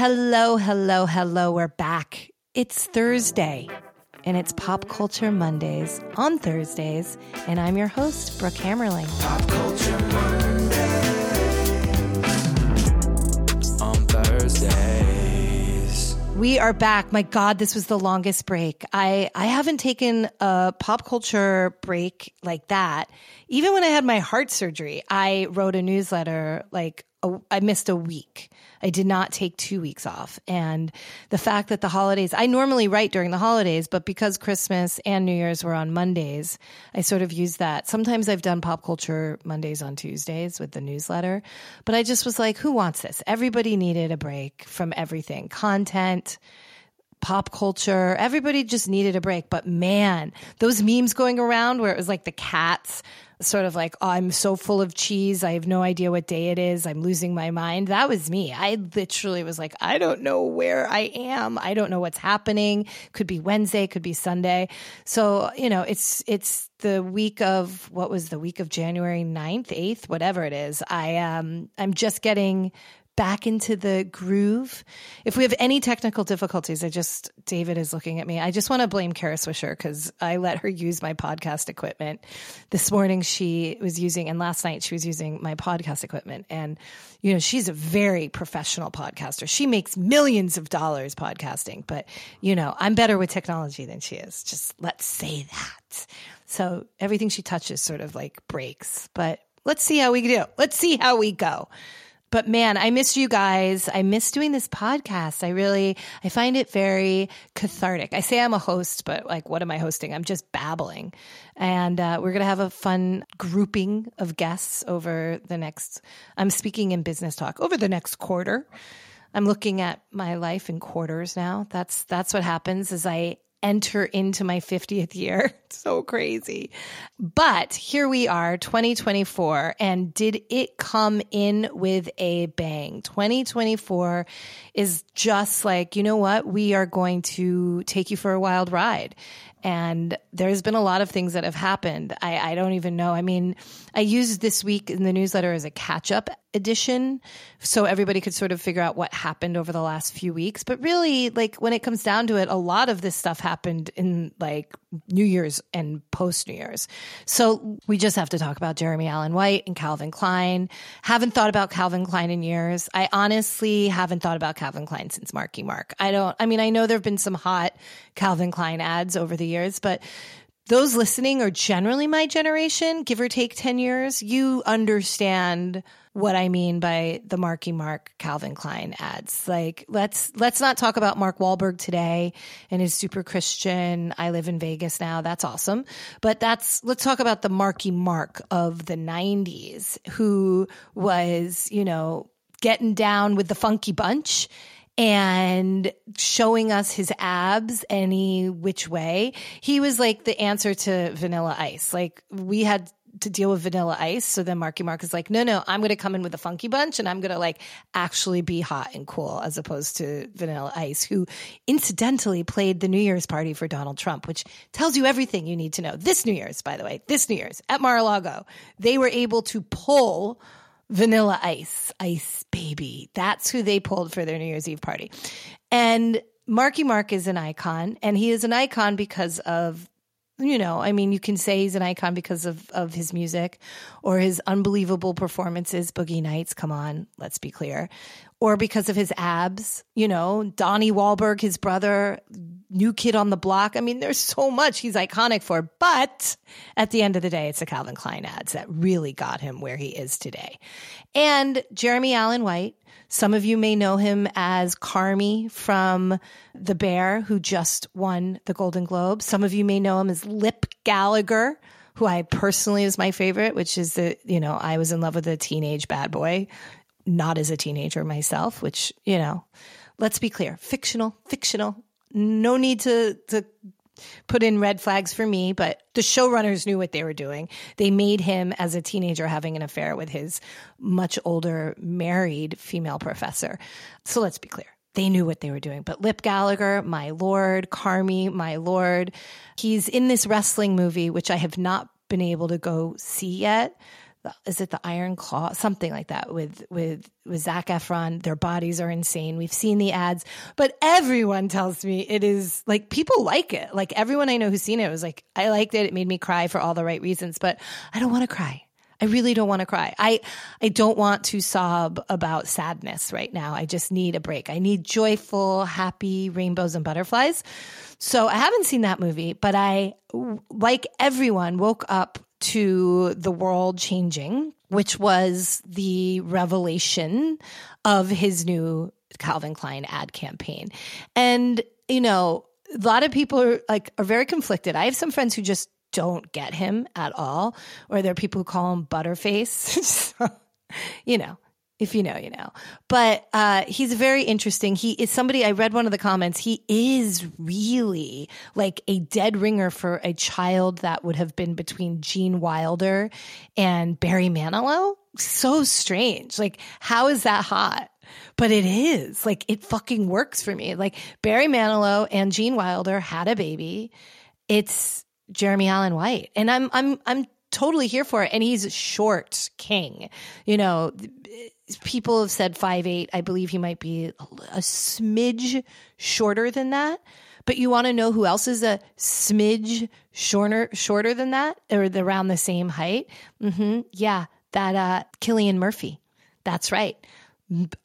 Hello, hello, hello. We're back. It's Thursday and it's Pop Culture Mondays on Thursdays. And I'm your host, Brooke Hammerling. Pop Culture Mondays on Thursdays. We are back. My God, this was the longest break. I, I haven't taken a pop culture break like that. Even when I had my heart surgery, I wrote a newsletter like a, I missed a week. I did not take two weeks off. And the fact that the holidays, I normally write during the holidays, but because Christmas and New Year's were on Mondays, I sort of use that. Sometimes I've done pop culture Mondays on Tuesdays with the newsletter, but I just was like, who wants this? Everybody needed a break from everything content pop culture. Everybody just needed a break. But man, those memes going around where it was like the cats sort of like, oh, I'm so full of cheese. I have no idea what day it is. I'm losing my mind. That was me. I literally was like, I don't know where I am. I don't know what's happening. Could be Wednesday, could be Sunday. So, you know, it's, it's the week of what was the week of January 9th, 8th, whatever it is. I um I'm just getting back into the groove. If we have any technical difficulties, I just, David is looking at me. I just want to blame Kara Swisher because I let her use my podcast equipment. This morning she was using, and last night she was using my podcast equipment. And, you know, she's a very professional podcaster. She makes millions of dollars podcasting, but, you know, I'm better with technology than she is. Just let's say that. So everything she touches sort of like breaks, but let's see how we can do. Let's see how we go but man, I miss you guys. I miss doing this podcast. I really, I find it very cathartic. I say I'm a host, but like, what am I hosting? I'm just babbling. And uh, we're going to have a fun grouping of guests over the next, I'm speaking in business talk over the next quarter. I'm looking at my life in quarters now. That's, that's what happens as I enter into my 50th year. so crazy. But here we are, 2024. And did it come in with a bang? 2024 is just like, you know what? We are going to take you for a wild ride. And there's been a lot of things that have happened. I, I don't even know. I mean, I used this week in the newsletter as a catch up edition so everybody could sort of figure out what happened over the last few weeks. But really, like when it comes down to it, a lot of this stuff happened in like New Year's and post New Year's. So we just have to talk about Jeremy Allen White and Calvin Klein. Haven't thought about Calvin Klein in years. I honestly haven't thought about Calvin Klein since Marky Mark. I don't, I mean, I know there have been some hot Calvin Klein ads over the years, but those listening are generally my generation, give or take 10 years. You understand what I mean by the Marky Mark Calvin Klein ads. Like let's let's not talk about Mark Wahlberg today and his super Christian I live in Vegas now. That's awesome. But that's let's talk about the Marky Mark of the 90s who was, you know, getting down with the funky bunch and showing us his abs any which way. He was like the answer to vanilla ice. Like we had to deal with vanilla ice. So then Marky Mark is like, no, no, I'm going to come in with a funky bunch and I'm going to like actually be hot and cool as opposed to vanilla ice, who incidentally played the New Year's party for Donald Trump, which tells you everything you need to know. This New Year's, by the way, this New Year's at Mar-a-Lago, they were able to pull Vanilla Ice, Ice Baby. That's who they pulled for their New Year's Eve party. And Marky Mark is an icon, and he is an icon because of you know, I mean, you can say he's an icon because of, of his music or his unbelievable performances. Boogie Nights, come on, let's be clear. Or because of his abs, you know, Donnie Wahlberg, his brother, new kid on the block. I mean, there's so much he's iconic for. But at the end of the day, it's the Calvin Klein ads that really got him where he is today. And Jeremy Allen White, some of you may know him as Carmy from The Bear, who just won the Golden Globe. Some of you may know him as Lip Gallagher, who I personally is my favorite, which is the, you know, I was in love with a teenage bad boy, not as a teenager myself, which, you know, let's be clear, fictional, fictional. No need to, to put in red flags for me, but the showrunners knew what they were doing. They made him as a teenager having an affair with his much older married female professor. So let's be clear. They knew what they were doing. But Lip Gallagher, my lord, Carmy, my lord, he's in this wrestling movie, which I have not been able to go see yet is it the Iron Claw, something like that with with with Zac Efron. Their bodies are insane. We've seen the ads, but everyone tells me it is like people like it. Like everyone I know who's seen it was like, I liked it. It made me cry for all the right reasons, but I don't want to cry. I really don't want to cry. I I don't want to sob about sadness right now. I just need a break. I need joyful, happy rainbows and butterflies. So I haven't seen that movie, but I like everyone woke up to the world changing, which was the revelation of his new Calvin Klein ad campaign. And you know, a lot of people are like are very conflicted. I have some friends who just don't get him at all, or there are people who call him Butterface. you know, if you know, you know. But uh, he's very interesting. He is somebody, I read one of the comments, he is really like a dead ringer for a child that would have been between Gene Wilder and Barry Manilow. So strange. Like, how is that hot? But it is. Like, it fucking works for me. Like, Barry Manilow and Gene Wilder had a baby. It's Jeremy Allen White. And I'm I'm I'm totally here for it. And he's short king. You know, people have said five eight. I believe he might be a smidge shorter than that. But you want to know who else is a smidge shorter shorter than that, or around the same height? Mm-hmm. Yeah, that uh, Cillian Murphy. That's right.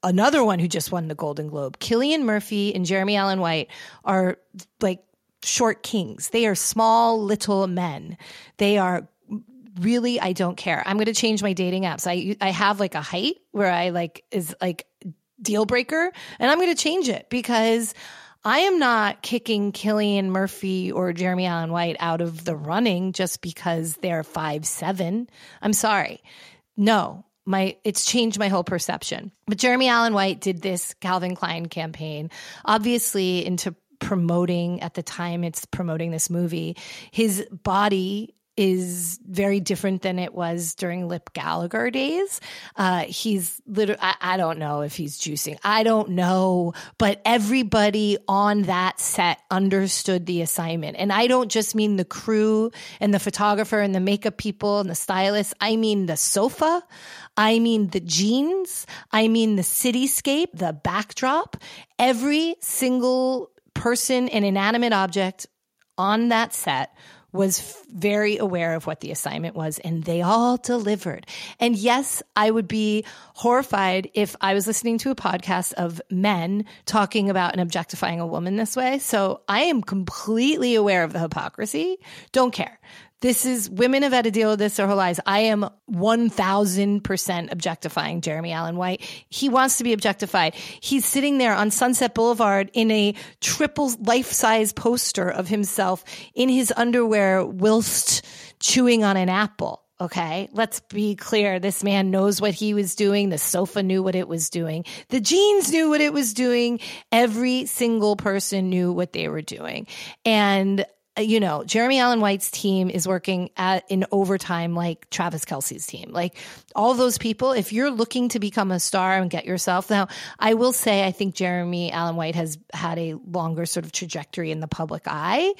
Another one who just won the Golden Globe. Cillian Murphy and Jeremy Allen White are like short kings. They are small little men. They are really I don't care. I'm going to change my dating apps. I I have like a height where I like is like deal breaker and I'm going to change it because I am not kicking Cillian Murphy or Jeremy Allen White out of the running just because they're five seven. I'm sorry. No, my it's changed my whole perception. But Jeremy Allen White did this Calvin Klein campaign, obviously into promoting at the time it's promoting this movie. His body is very different than it was during Lip Gallagher days. Uh, he's literally, I, I, don't know if he's juicing. I don't know, but everybody on that set understood the assignment. And I don't just mean the crew and the photographer and the makeup people and the stylists. I mean the sofa. I mean the jeans. I mean the cityscape, the backdrop. Every single person and inanimate object on that set was very aware of what the assignment was and they all delivered. And yes, I would be horrified if I was listening to a podcast of men talking about and objectifying a woman this way. So I am completely aware of the hypocrisy. Don't care. This is women have had to deal with this their whole lives. I am 1000% objectifying Jeremy Allen White. He wants to be objectified. He's sitting there on Sunset Boulevard in a triple life size poster of himself in his underwear whilst chewing on an apple. Okay, let's be clear. This man knows what he was doing. The sofa knew what it was doing. The jeans knew what it was doing. Every single person knew what they were doing. And Uh, you know, Jeremy Allen White's team is working at in overtime like Travis Kelce's team. Like all those people, if you're looking to become a star and get yourself now, I will say I think Jeremy Allen White has had a longer sort of trajectory in the public eye.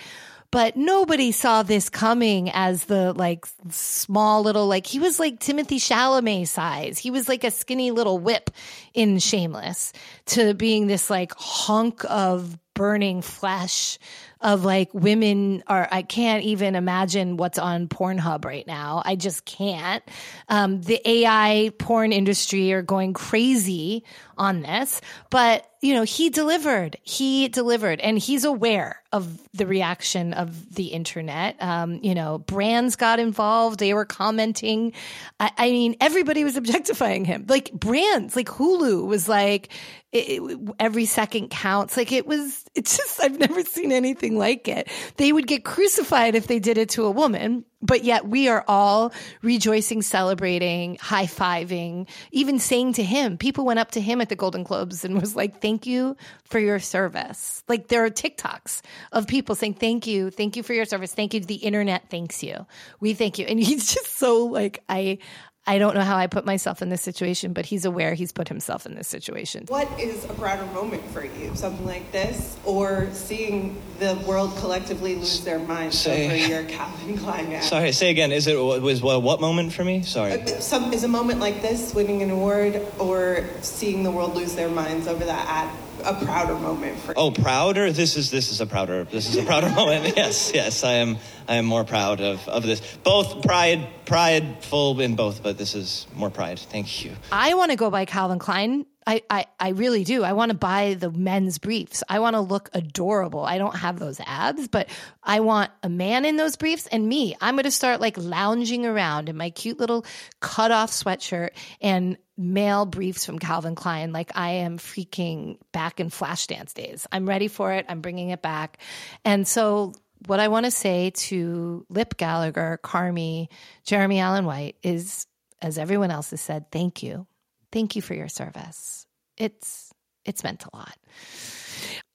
But nobody saw this coming as the like small little like he was like Timothée Chalamet size. He was like a skinny little whip in Shameless to being this like hunk of burning flesh of like women are I can't even imagine what's on Pornhub right now. I just can't. Um, the AI porn industry are going crazy on this, but you know, he delivered. He delivered, and he's aware of the reaction of the internet. Um, you know, brands got involved; they were commenting. I, I mean, everybody was objectifying him. Like brands, like Hulu was like, it, it, every second counts. Like it was. It's just I've never seen anything like it. They would get crucified if they did it to a woman but yet we are all rejoicing, celebrating, high fiving, even saying to him, people went up to him at the Golden Globes and was like, thank you for your service. Like there are TikToks of people saying, thank you, thank you for your service. Thank you. The internet thanks you. We thank you. And he's just so like, I, I don't know how I put myself in this situation, but he's aware he's put himself in this situation. What is a prouder moment for you? Something like this, or seeing the world collectively lose their minds Say- over your Calvin Klein ad? Sorry, say again. Is it was what, what moment for me? Sorry. Uh, Some is a moment like this, winning an award, or seeing the world lose their minds over that ad, a prouder moment for Oh, prouder. This is this is a prouder. This is a prouder moment. Yes, yes. I am. I am more proud of, of this. Both pride, prideful in both, but this is more pride. Thank you. I want to go buy Calvin Klein. I, I, I really do. I want to buy the men's briefs. I want to look adorable. I don't have those abs, but I want a man in those briefs and me. I'm going to start like lounging around in my cute little cut off sweatshirt and male briefs from Calvin Klein like I am freaking back in Flashdance days. I'm ready for it. I'm bringing it back. And so what I want to say to Lip Gallagher, Carmy, Jeremy Allen White is, as everyone else has said, thank you. Thank you for your service. It's it's meant a lot.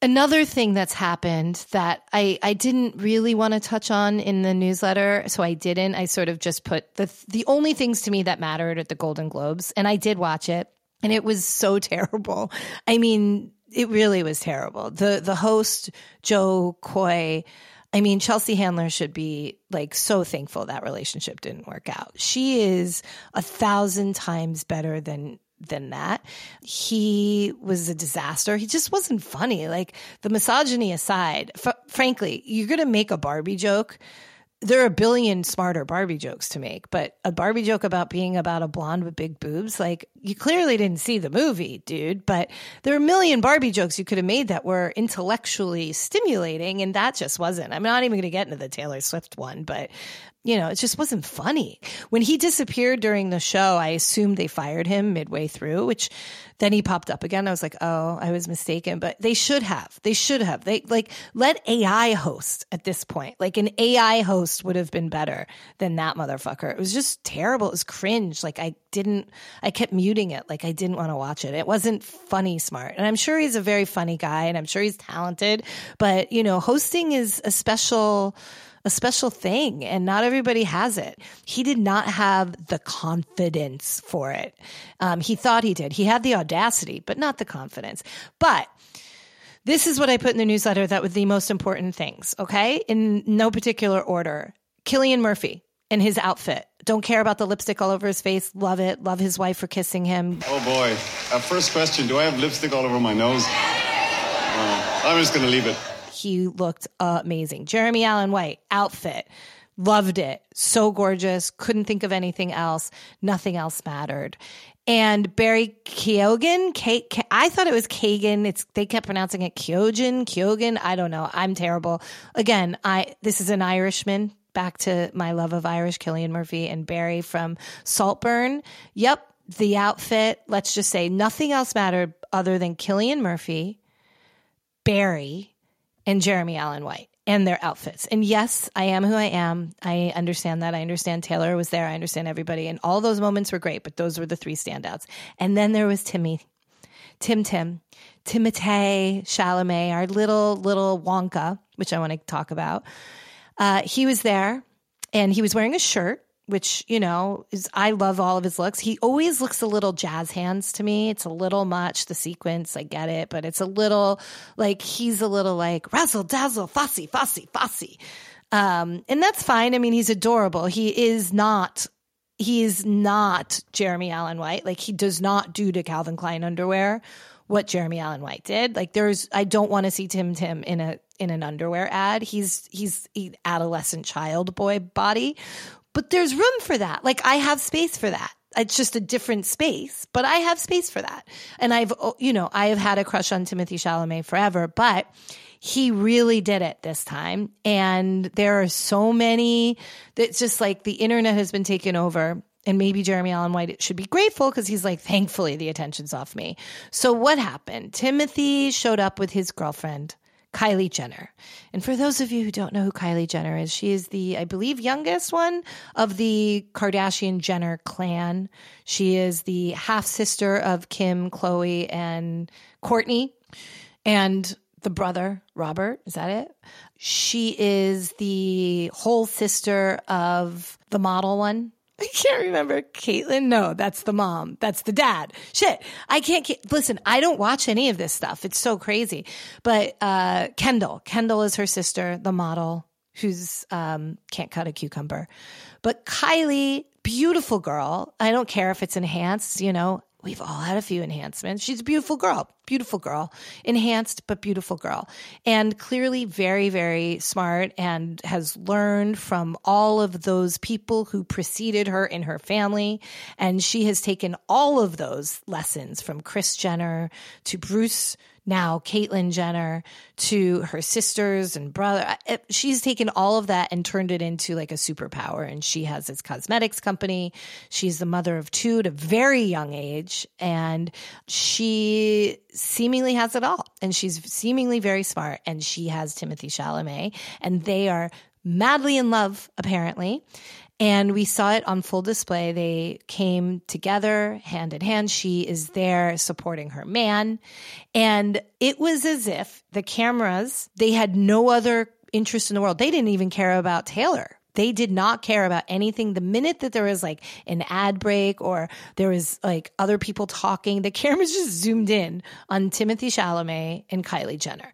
Another thing that's happened that I, I didn't really want to touch on in the newsletter, so I didn't. I sort of just put the the only things to me that mattered at the Golden Globes, and I did watch it, and it was so terrible. I mean, it really was terrible. The the host Jo Koy, I mean, Chelsea Handler should be like so thankful that relationship didn't work out. She is a thousand times better than than that. He was a disaster. He just wasn't funny. Like the misogyny aside, f- frankly, you're going to make a Barbie joke. There are a billion smarter Barbie jokes to make, but a Barbie joke about being about a blonde with big boobs, like you clearly didn't see the movie, dude. But there are a million Barbie jokes you could have made that were intellectually stimulating, and that just wasn't. I'm not even going to get into the Taylor Swift one, but you know, it just wasn't funny. When he disappeared during the show, I assumed they fired him midway through, which then he popped up again. I was like, oh, I was mistaken. But they should have. They should have. They like let AI host at this point. Like an AI host would have been better than that motherfucker. It was just terrible. It was cringe. Like I didn't, I kept muting it. Like I didn't want to watch it. It wasn't funny smart. And I'm sure he's a very funny guy and I'm sure he's talented. But, you know, hosting is a special, a special thing and not everybody has it. He did not have the confidence for it. Um, he thought he did. He had the audacity, but not the confidence. But this is what I put in the newsletter that were the most important things, okay? In no particular order. Cillian Murphy and his outfit. Don't care about the lipstick all over his face. Love it. Love his wife for kissing him. Oh boy. Uh, first question Do I have lipstick all over my nose? Uh, I'm just going to leave it. He looked amazing. Jeremy Allen White, outfit. Loved it. So gorgeous. Couldn't think of anything else. Nothing else mattered. And Barry Keoghan, K- K- I thought it was Kagan. It's they kept pronouncing it Keoghan, Keoghan. I don't know. I'm terrible. Again, I this is an Irishman. Back to my love of Irish, Cillian Murphy and Barry from Saltburn. Yep, the outfit. Let's just say nothing else mattered other than Cillian Murphy, Barry, and Jeremy Allen White and their outfits. And yes, I am who I am. I understand that. I understand Taylor was there. I understand everybody. And all those moments were great, but those were the three standouts. And then there was Timmy, Tim Tim, Timothée Chalamet, our little, little Wonka, which I want to talk about. Uh, he was there and he was wearing a shirt which you know is I love all of his looks. He always looks a little jazz hands to me. It's a little much the sequence. I get it, but it's a little like he's a little like razzle dazzle, fussy, fussy, fussy, um, and that's fine. I mean, he's adorable. He is not. He is not Jeremy Allen White. Like he does not do to Calvin Klein underwear what Jeremy Allen White did. Like there's, I don't want to see Tim Tim in a in an underwear ad. He's he's he, adolescent child boy body, but there's room for that. Like I have space for that. It's just a different space, but I have space for that. And I've, oh, you know, I have had a crush on Timothée Chalamet forever, but he really did it this time. And there are so many that's just like the internet has been taken over. And maybe Jeremy Allen White should be grateful because he's like, thankfully, the attention's off me. So what happened? Timothy showed up with his girlfriend. Kylie Jenner. And for those of you who don't know who Kylie Jenner is, she is the, I believe, youngest one of the Kardashian Jenner clan. She is the half sister of Kim, Khloé, and Kourtney, and the brother, Robert. Is that it? She is the whole sister of the model one. I can't remember. Caitlyn? No, that's the mom. That's the dad. Shit. I can't listen. I don't watch any of this stuff. It's so crazy. But uh, Kendall, Kendall is her sister, the model who's um, can't cut a cucumber. But Kylie, beautiful girl. I don't care if it's enhanced. You know, we've all had a few enhancements. She's a beautiful girl, beautiful girl, enhanced but beautiful girl, and clearly very, very smart and has learned from all of those people who preceded her in her family. And she has taken all of those lessons from Kris Jenner to Bruce now Caitlyn Jenner to her sisters and brother. She's taken all of that and turned it into like a superpower. And she has this cosmetics company. She's the mother of two at a very young age. And she seemingly has it all. And she's seemingly very smart. And she has Timothée Chalamet. And they are madly in love, apparently. And we saw it on full display. They came together hand in hand. She is there supporting her man. And it was as if the cameras, they had no other interest in the world. They didn't even care about Taylor. They did not care about anything. The minute that there was like an ad break or there was like other people talking, the cameras just zoomed in on Timothée Chalamet and Kylie Jenner,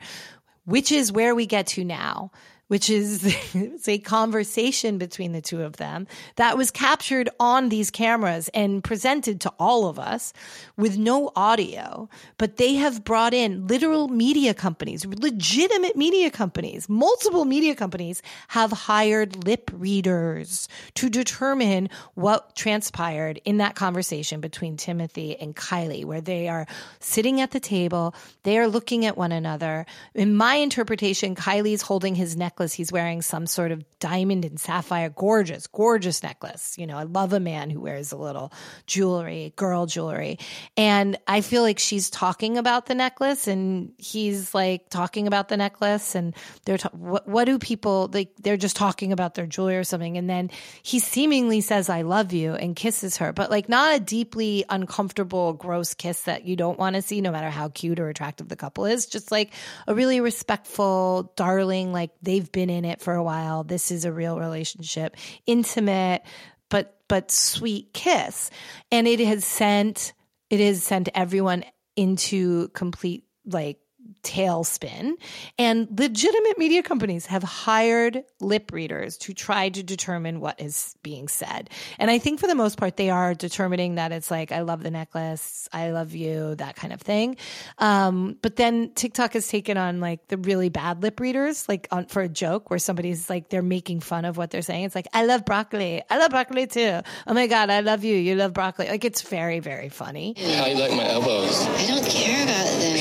which is where we get to now which is it's a conversation between the two of them that was captured on these cameras and presented to all of us with no audio. But they have brought in literal media companies, legitimate media companies, multiple media companies have hired lip readers to determine what transpired in that conversation between Timothy and Kylie, where they are sitting at the table, they are looking at one another. In my interpretation, Kylie's holding his necklace. He's wearing some sort of diamond and sapphire, gorgeous, gorgeous necklace. You know, I love a man who wears a little jewelry, girl jewelry. And I feel like she's talking about the necklace and he's like talking about the necklace. And they're, ta- what, what do people, like, they're just talking about their jewelry or something. And then he seemingly says, I love you and kisses her, but like not a deeply uncomfortable, gross kiss that you don't want to see, no matter how cute or attractive the couple is. Just like a really respectful, darling, like they've been in it for a while. This is a real relationship, intimate, but but sweet kiss. And it has sent it has sent everyone into complete like tailspin. And legitimate media companies have hired lip readers to try to determine what is being said. And I think for the most part, they are determining that it's like, I love the necklace, I love you, that kind of thing. Um, but then TikTok has taken on like the really bad lip readers, like on, for a joke where somebody's like, they're making fun of what they're saying. It's like, I love broccoli. I love broccoli too. Oh my God, I love you. You love broccoli. Like it's very, very funny. How you like my elbows? I don't care about them,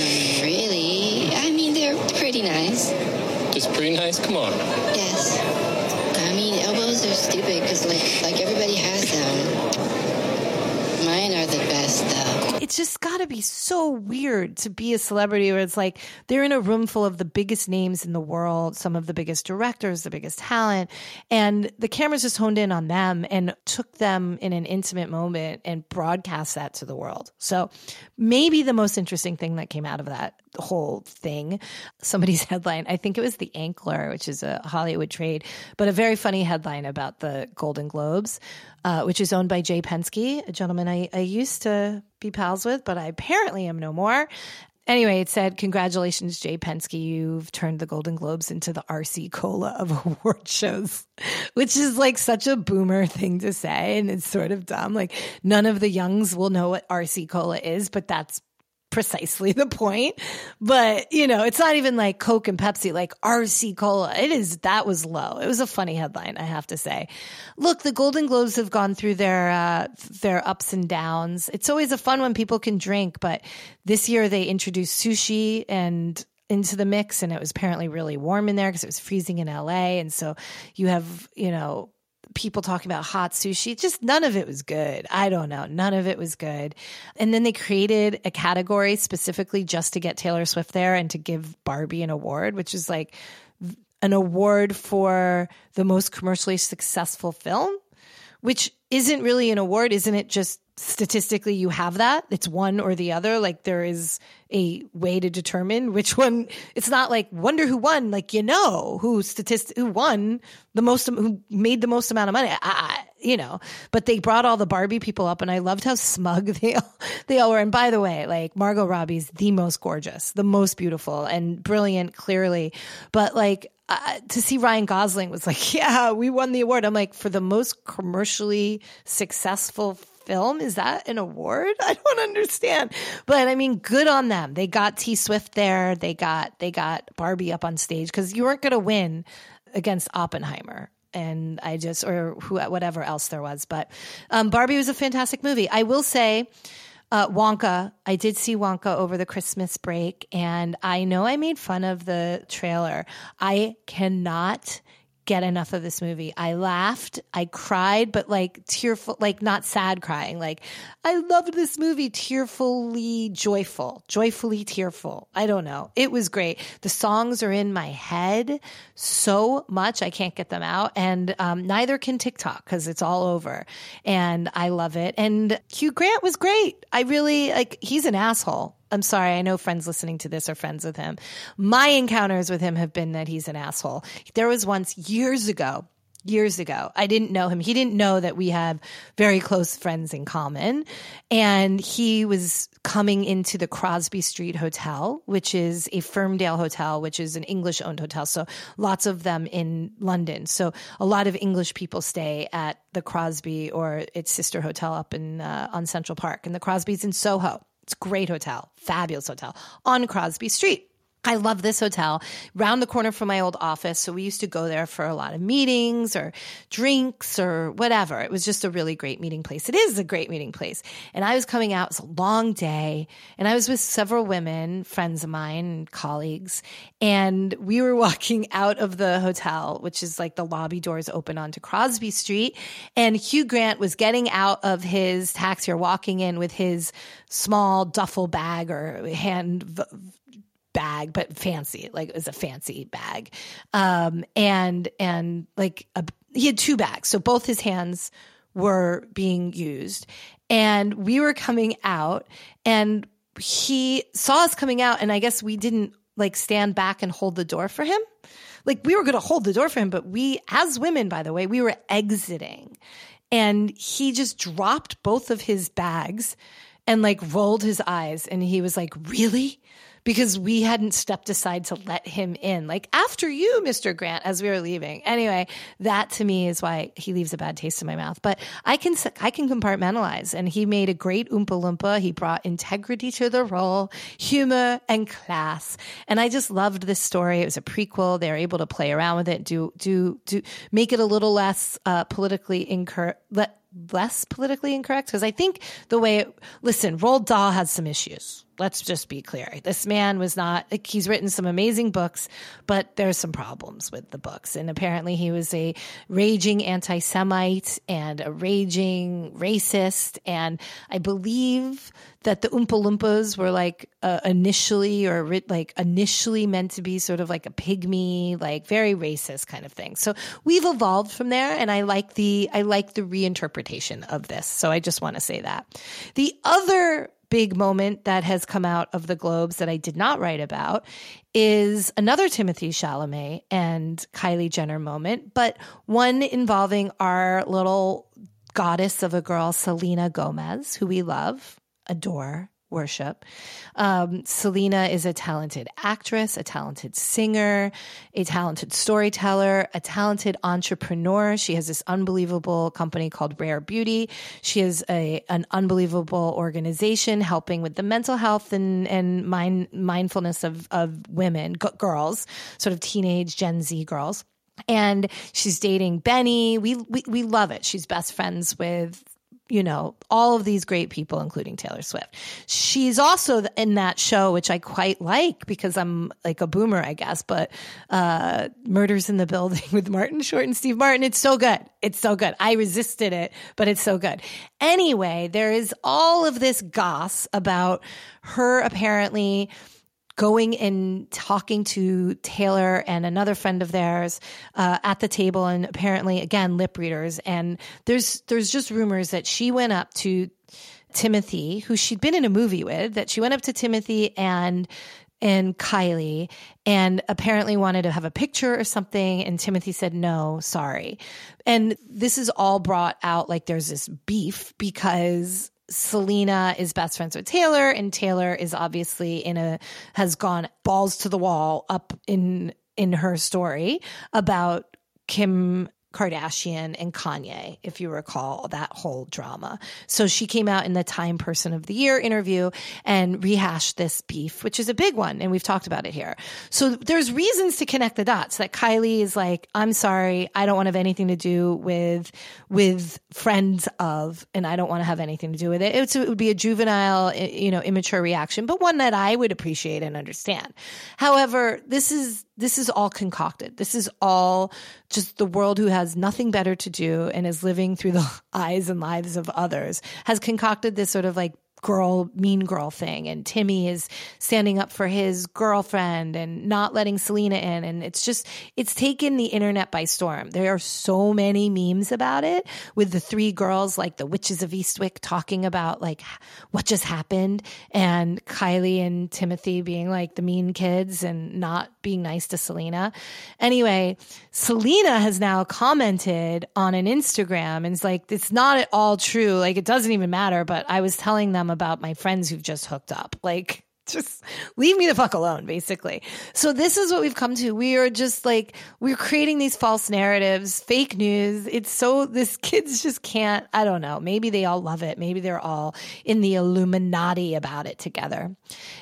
really. I mean, they're pretty nice. Just pretty nice? Come on. Yes. I mean, elbows are stupid because, like, like everybody has them. Mine are the best, though. it's just got to be so weird to be a celebrity where it's like they're in a room full of the biggest names in the world, some of the biggest directors, the biggest talent, and the cameras just honed in on them and took them in an intimate moment and broadcast that to the world. So maybe the most interesting thing that came out of that whole thing, somebody's headline, I think it was The Ankler, which is a Hollywood trade, but a very funny headline about the Golden Globes, uh, which is owned by Jay Penske, a gentleman I, I used to be pals with, but I apparently am no more. Anyway, it said, Congratulations, Jay Penske. You've turned the Golden Globes into the RC Cola of award shows, which is like such a boomer thing to say. And it's sort of dumb. Like, none of the youngs will know what RC Cola is, but that's precisely the point. But, you know, it's not even like Coke and Pepsi, like RC Cola. It is, that was low. It was a funny headline, I have to say. Look, the Golden Globes have gone through their, uh, their ups and downs. It's always a fun when people can drink, but this year they introduced sushi and into the mix and it was apparently really warm in there because it was freezing in LA. And so you have, you know, people talking about hot sushi. Just none of it was good. I don't know. None of it was good. And then they created a category specifically just to get Taylor Swift there and to give Barbie an award, which is like an award for the most commercially successful film, which isn't really an award. Isn't it just statistically you have that. It's one or the other. Like there is a way to determine which one. It's not like wonder who won. Like you know who statistic who won the most, who made the most amount of money. I, you know, but they brought all the Barbie people up, and I loved how smug they all, they all were. And by the way, like Margot Robbie's the most gorgeous, the most beautiful, and brilliant, clearly. But like uh, to see Ryan Gosling was like, yeah, we won the award. I'm like, for the most commercially successful film, is that an award? I don't understand. But I mean, good on them. They got T Swift there. They got they got Barbie up on stage because you weren't going to win against Oppenheimer. And I just, or who, whatever else there was. But um, Barbie was a fantastic movie. I will say, uh, Wonka. I did see Wonka over the Christmas break, and I know I made fun of the trailer. I cannot get enough of this movie. I laughed, I cried, but like tearful, like not sad crying. Like I loved this movie, tearfully joyful, joyfully tearful. I don't know. It was great. The songs are in my head so much I can't get them out, and um, neither can TikTok because it's all over. And I love it. And Hugh Grant was great. I really like. He's an asshole. I'm sorry. I know friends listening to this are friends with him. My encounters with him have been that he's an asshole. There was once years ago, years ago, I didn't know him. He didn't know that we have very close friends in common. And he was coming into the Crosby Street Hotel, which is a Firmdale hotel, which is an English owned hotel. So lots of them in London. So a lot of English people stay at the Crosby or its sister hotel up in uh, on Central Park. And the Crosby's in Soho. It's a great hotel, fabulous hotel on Crosby Street. I love this hotel round the corner from my old office. So we used to go there for a lot of meetings or drinks or whatever. It was just a really great meeting place. It is a great meeting place. And I was coming out. It was a long day and I was with several women, friends of mine, colleagues. And we were walking out of the hotel, which is like the lobby doors open onto Crosby Street. And Hugh Grant was getting out of his taxi or walking in with his small duffel bag or hand bag, but fancy, like it was a fancy bag. Um, and, and like a, he had two bags. So both his hands were being used and we were coming out and he saw us coming out and I guess we didn't like stand back and hold the door for him. Like we were going to hold the door for him, but we, as women, by the way, we were exiting and he just dropped both of his bags and like rolled his eyes and he was like, really? Because we hadn't stepped aside to let him in. Like after you, Mr. Grant, as we were leaving. Anyway, that to me is why he leaves a bad taste in my mouth. But I can I can compartmentalize, and he made a great Oompa Loompa. He brought integrity to the role, humor and class, and I just loved this story. It was a prequel. They were able to play around with it, do do do make it a little less uh, politically incorrect. Less politically incorrect because I think the way it, listen, Roald Dahl has some issues let's just be clear. This man was not, he's written some amazing books, but there's some problems with the books. And apparently he was a raging anti Semite and a raging racist. And I believe that the Oompa Loompas were like uh, initially or like initially meant to be sort of like a pygmy, like very racist kind of thing. So we've evolved from there. And I like the, I like the reinterpretation of this. So I just want to say that. The other big moment that has come out of the Globes that I did not write about is another Timothée Chalamet and Kylie Jenner moment, but one involving our little goddess of a girl, Selena Gomez, who we love, adore, worship. Um, Selena is a talented actress, a talented singer, a talented storyteller, a talented entrepreneur. She has this unbelievable company called Rare Beauty. She has a an unbelievable organization helping with the mental health and and mind, mindfulness of of women, g- girls, sort of teenage Gen Z girls and she's dating Benny. We, we we love it. She's best friends with you know, all of these great people, including Taylor Swift. She's also in that show, which I quite like because I'm like a boomer, I guess, but uh, Murders in the Building with Martin Short and Steve Martin. It's so good. It's so good. I resisted it, but it's so good. Anyway, there is all of this goss about her apparently going and talking to Taylor and another friend of theirs uh, at the table, and apparently, again, lip readers. And there's there's just rumors that she went up to Timothy, who she'd been in a movie with, that she went up to Timothy and and Kylie and apparently wanted to have a picture or something. And Timothy said, no, sorry. And this is all brought out like there's this beef because Selena is best friends with Taylor, and Taylor is obviously in a has gone balls to the wall up in in her story about Kim Kardashian and Kanye, if you recall that whole drama. So she came out in the Time Person of the Year interview and rehashed this beef, which is a big one. And we've talked about it here. So there's reasons to connect the dots that Kylie is like, I'm sorry, I don't want to have anything to do with, with friends of, and I don't want to have anything to do with it. It's, it would be a juvenile, eh, you know, immature reaction, but one that I would appreciate and understand. However, this is, this is all concocted. This is all just the world who has nothing better to do and is living through the eyes and lives of others has concocted this sort of like girl, mean girl thing. And Timmy is standing up for his girlfriend and not letting Selena in. And it's just, it's taken the internet by storm. There are so many memes about it with the three girls, like the witches of Eastwick, talking about like what just happened and Kylie and Timothy being like the mean kids and not being nice to Selena. Anyway, Selena has now commented on an Instagram and it's like, it's not at all true. Like it doesn't even matter. But I was telling them about my friends who've just hooked up. Like, just leave me the fuck alone, basically. So this is what we've come to. We are just like, we're creating these false narratives, fake news. It's so, this kids just can't, I don't know. Maybe they all love it. Maybe they're all in the Illuminati about it together.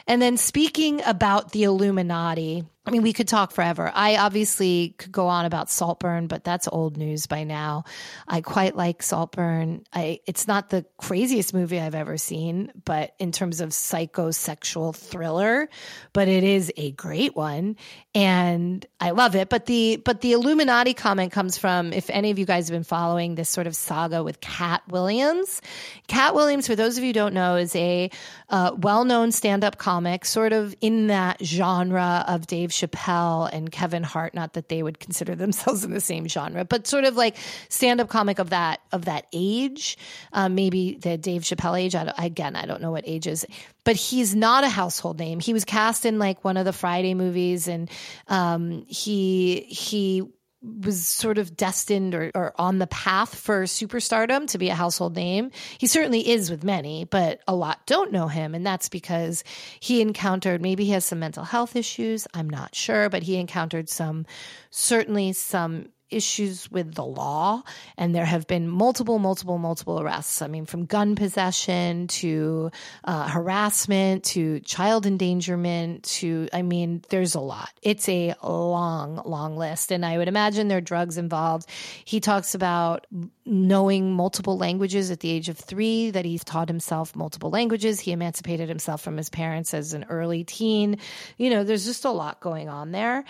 And then speaking about the Illuminati, I mean, we could talk forever. I obviously could go on about Saltburn, but that's old news by now. I quite like Saltburn. I, it's not the craziest movie I've ever seen, but in terms of psychosexual thriller, but it is a great one. And I love it. But the, but the Illuminati comment comes from, if any of you guys have been following this sort of saga with Katt Williams. Katt Williams, for those of you don't know, is a uh, well known stand up comic, sort of in that genre of Dave Chappelle and Kevin Hart. Not that they would consider themselves in the same genre, but sort of like stand up comic of that of that age, um, maybe the Dave Chappelle age. I again, I don't know what age is, but he's not a household name. He was cast in like one of the Friday movies, and um, he he was sort of destined or, or, on the path for superstardom to be a household name. He certainly is with many, but a lot don't know him. And that's because he encountered, maybe he has some mental health issues. I'm not sure, but he encountered some, certainly some issues with the law, and there have been multiple, multiple, multiple arrests. I mean, from gun possession to uh, harassment to child endangerment to, I mean, there's a lot. It's a long, long list. And I would imagine there are drugs involved. He talks about knowing multiple languages at the age of three, that he's taught himself multiple languages. He emancipated himself from his parents as an early teen. You know, there's just a lot going on there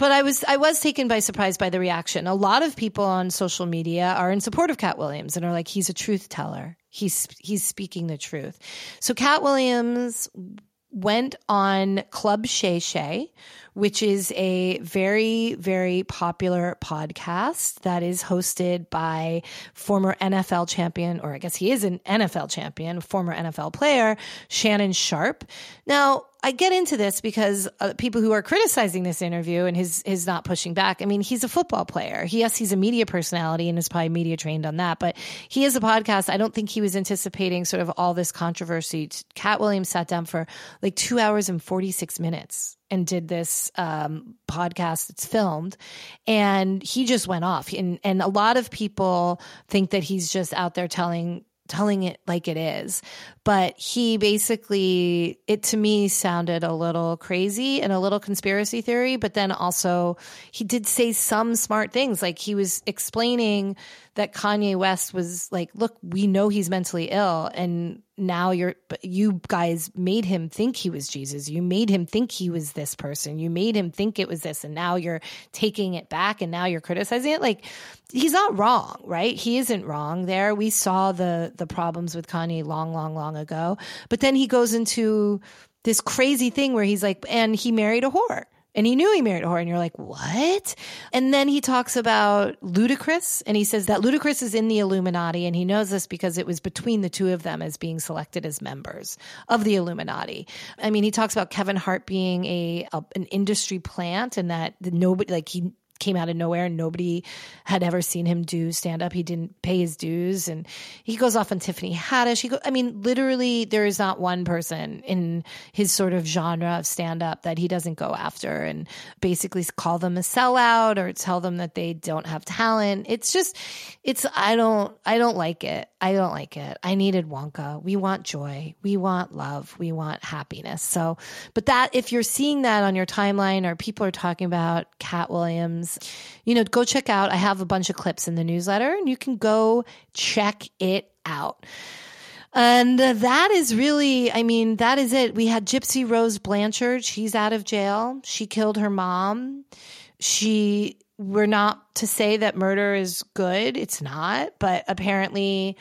but I was I was taken by surprise by the reaction. A lot of people on social media are in support of Katt Williams and are like, he's a truth teller. He's he's speaking the truth. So Katt Williams went on Club Shay Shay, which is a very, very popular podcast that is hosted by former NFL champion, or I guess he is an NFL champion, former NFL player, Shannon Sharpe. Now, I get into this because uh, people who are criticizing this interview and his his not pushing back. I mean, he's a football player. He, yes, he's a media personality and is probably media trained on that. But he has a podcast. I don't think he was anticipating sort of all this controversy. Katt Williams sat down for like two hours and forty six minutes and did this um, podcast that's filmed and he just went off and and a lot of people think that he's just out there telling telling it like it is. But he basically, it to me sounded a little crazy and a little conspiracy theory. But then also, he did say some smart things. Like he was explaining that Kanye West was like, look, we know he's mentally ill. And now you're, you guys made him think he was Jesus. You made him think he was this person. You made him think it was this. And now you're taking it back and now you're criticizing it. Like he's not wrong, right? He isn't wrong there. We saw the, the problems with Kanye long, long, long ago. But then he goes into this crazy thing where he's like, and he married a whore. And he knew he married a whore, and you're like, what? And then he talks about Ludacris, and he says that Ludacris is in the Illuminati, and he knows this because it was between the two of them as being selected as members of the Illuminati. I mean, he talks about Kevin Hart being a, a an industry plant, and that nobody like he came out of nowhere and nobody had ever seen him do stand up. He didn't pay his dues and he goes off on Tiffany Haddish. He go, I mean, literally there is not one person in his sort of genre of stand up that he doesn't go after and basically call them a sellout or tell them that they don't have talent. It's just, it's, I don't, I don't like it. I don't like it. I needed Wonka. We want joy. We want love. We want happiness. So, but that, if you're seeing that on your timeline or people are talking about Katt Williams, you know, go check out. I have a bunch of clips in the newsletter and you can go check it out. And that is really, I mean, that is it. We had Gypsy Rose Blanchard. She's out of jail. She killed her mom. She, we're not to say that murder is good. It's not, but apparently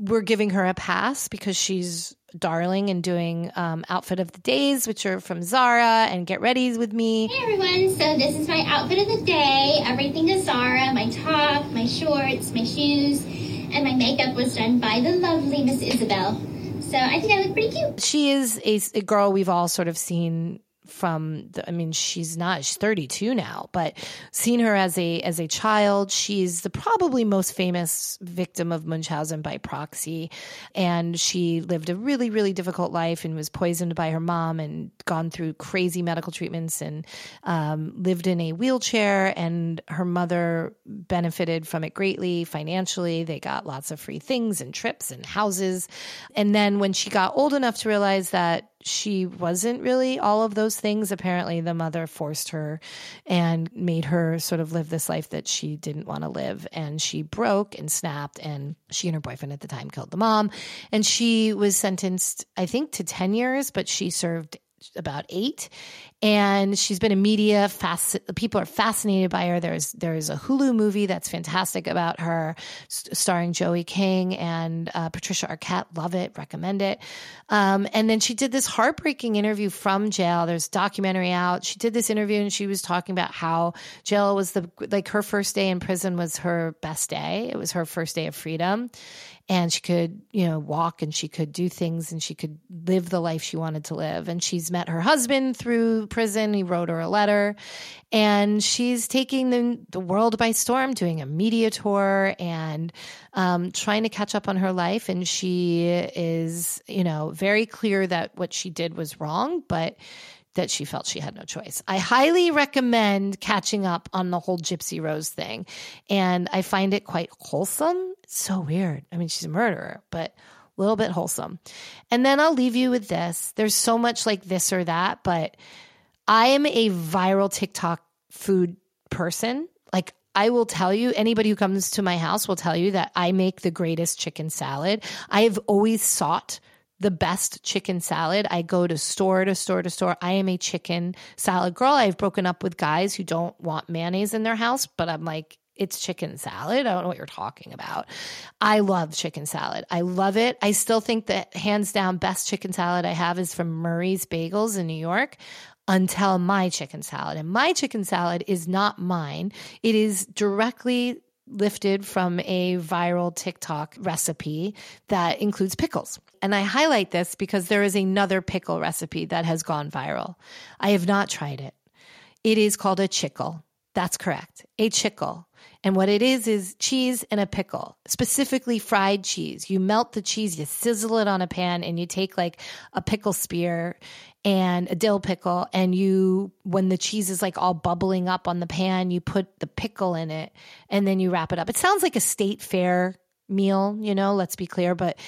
we're giving her a pass because she's darling and doing um, outfit of the days, which are from Zara and Get Ready's with me. Hey everyone, so this is my outfit of the day. Everything is Zara my top, my shorts, my shoes, and my makeup was done by the lovely Miss Isabel. So I think I look pretty cute. She is a, a girl we've all sort of seen from the, I mean she's not she's 32 now but seeing her as a as a child she's the probably most famous victim of Munchausen by proxy. And she lived a really really difficult life and was poisoned by her mom and gone through crazy medical treatments and um, lived in a wheelchair. And her mother benefited from it greatly financially. They got lots of free things and trips and houses. And then when she got old enough to realize that she wasn't really all of those things. Apparently, the mother forced her and made her sort of live this life that she didn't want to live. And she broke and snapped, and she and her boyfriend at the time killed the mom. And she was sentenced, I think, to 10 years, but she served about eight and she's been in media fast people are fascinated by her. There's there's a hulu movie that's fantastic about her st- starring joey king and uh, patricia arquette. Love it recommend it. Um, and then she did this heartbreaking interview from jail. There's documentary out. She did this interview and she was talking about how jail was the like her first day in prison was her best day. It was her first day of freedom. And she could, you know, walk and she could do things and she could live the life she wanted to live. And she's met her husband through prison. He wrote her a letter and she's taking the, the world by storm, doing a media tour and um, trying to catch up on her life. And she is, you know, very clear that what she did was wrong, but that she felt she had no choice. I highly recommend catching up on the whole Gypsy Rose thing. And I find it quite wholesome. It's so weird. I mean, she's a murderer, but a little bit wholesome. And then I'll leave you with this. There's so much like this or that, but I am a viral TikTok food person. Like, I will tell you, anybody who comes to my house will tell you that I make the greatest chicken salad. I have always sought the best chicken salad. I go to store to store to store. I am a chicken salad girl. I've broken up with guys who don't want mayonnaise in their house, but I'm like, it's chicken salad. I don't know what you're talking about. I love chicken salad. I love it. I still think that hands down best chicken salad I have is from Murray's Bagels in New York until my chicken salad. And my chicken salad is not mine. It is directly lifted from a viral TikTok recipe that includes pickles. And I highlight this because there is another pickle recipe that has gone viral. I have not tried it. It is called a chickle. That's correct. A chickle. And what it is is cheese and a pickle, specifically fried cheese. You melt the cheese, you sizzle it on a pan, and you take like a pickle spear and a dill pickle. And you, when the cheese is like all bubbling up on the pan, you put the pickle in it and then you wrap it up. It sounds like a state fair meal, you know, let's be clear, but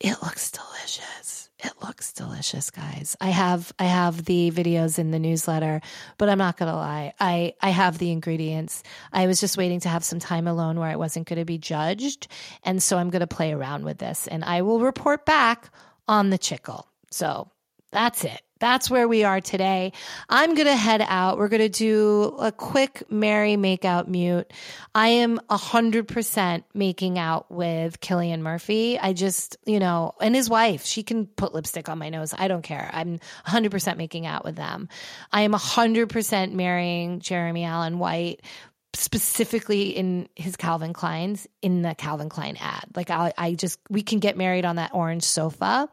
it looks delicious. It looks delicious, guys. I have I have the videos in the newsletter, but I'm not to lie. I I have the ingredients. I was just waiting to have some time alone where I wasn't to be judged, and so I'm to play around with this and I will report back on the chickle. So, that's it. That's where we are today. I'm going to head out. We're going to do a quick marry makeout mute. I am 100% making out with Cillian Murphy. I just, you know, and his wife, she can put lipstick on my nose. I don't care. I'm 100% making out with them. I am 100% marrying Jeremy Allen White specifically in his Calvin Klein's in the Calvin Klein ad. Like I, I just we can get married on that orange sofa.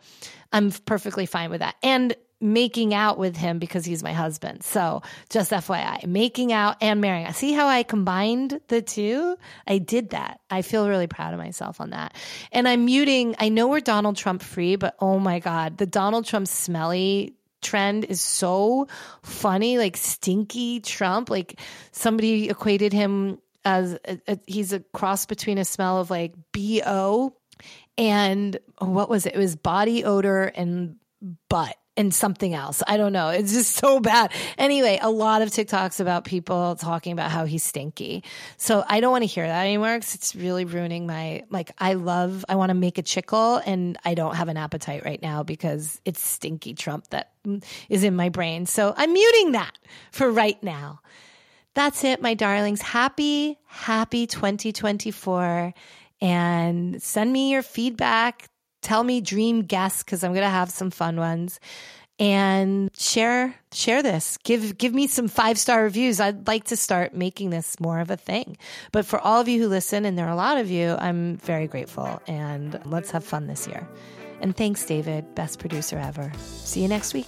I'm perfectly fine with that. And making out with him because he's my husband. So just FYI, making out and marrying. See how I combined the two? I did that. I feel really proud of myself on that. And I'm muting. I know we're Donald Trump free, but oh my God, the Donald Trump smelly trend is so funny, like stinky Trump. Like somebody equated him as a, a, he's a cross between a smell of like BO and oh, what was it? It was body odor and butt and something else. I don't know. It's just so bad. Anyway, a lot of TikToks about people talking about how he's stinky. So I don't want to hear that anymore because it's really ruining my, like, I love, I want to make a chickle and I don't have an appetite right now because it's stinky Trump that mm, is in my brain. So I'm muting that for right now. That's it, my darlings. Happy, happy 2024 and send me your feedback tell me dream guests because I'm going to have some fun ones and share share this. Give give me some five star reviews. I'd like to start making this more of a thing. But for all of you who listen and there are a lot of you i'm very grateful and let's have fun this year. And thanks david best producer ever. See you next week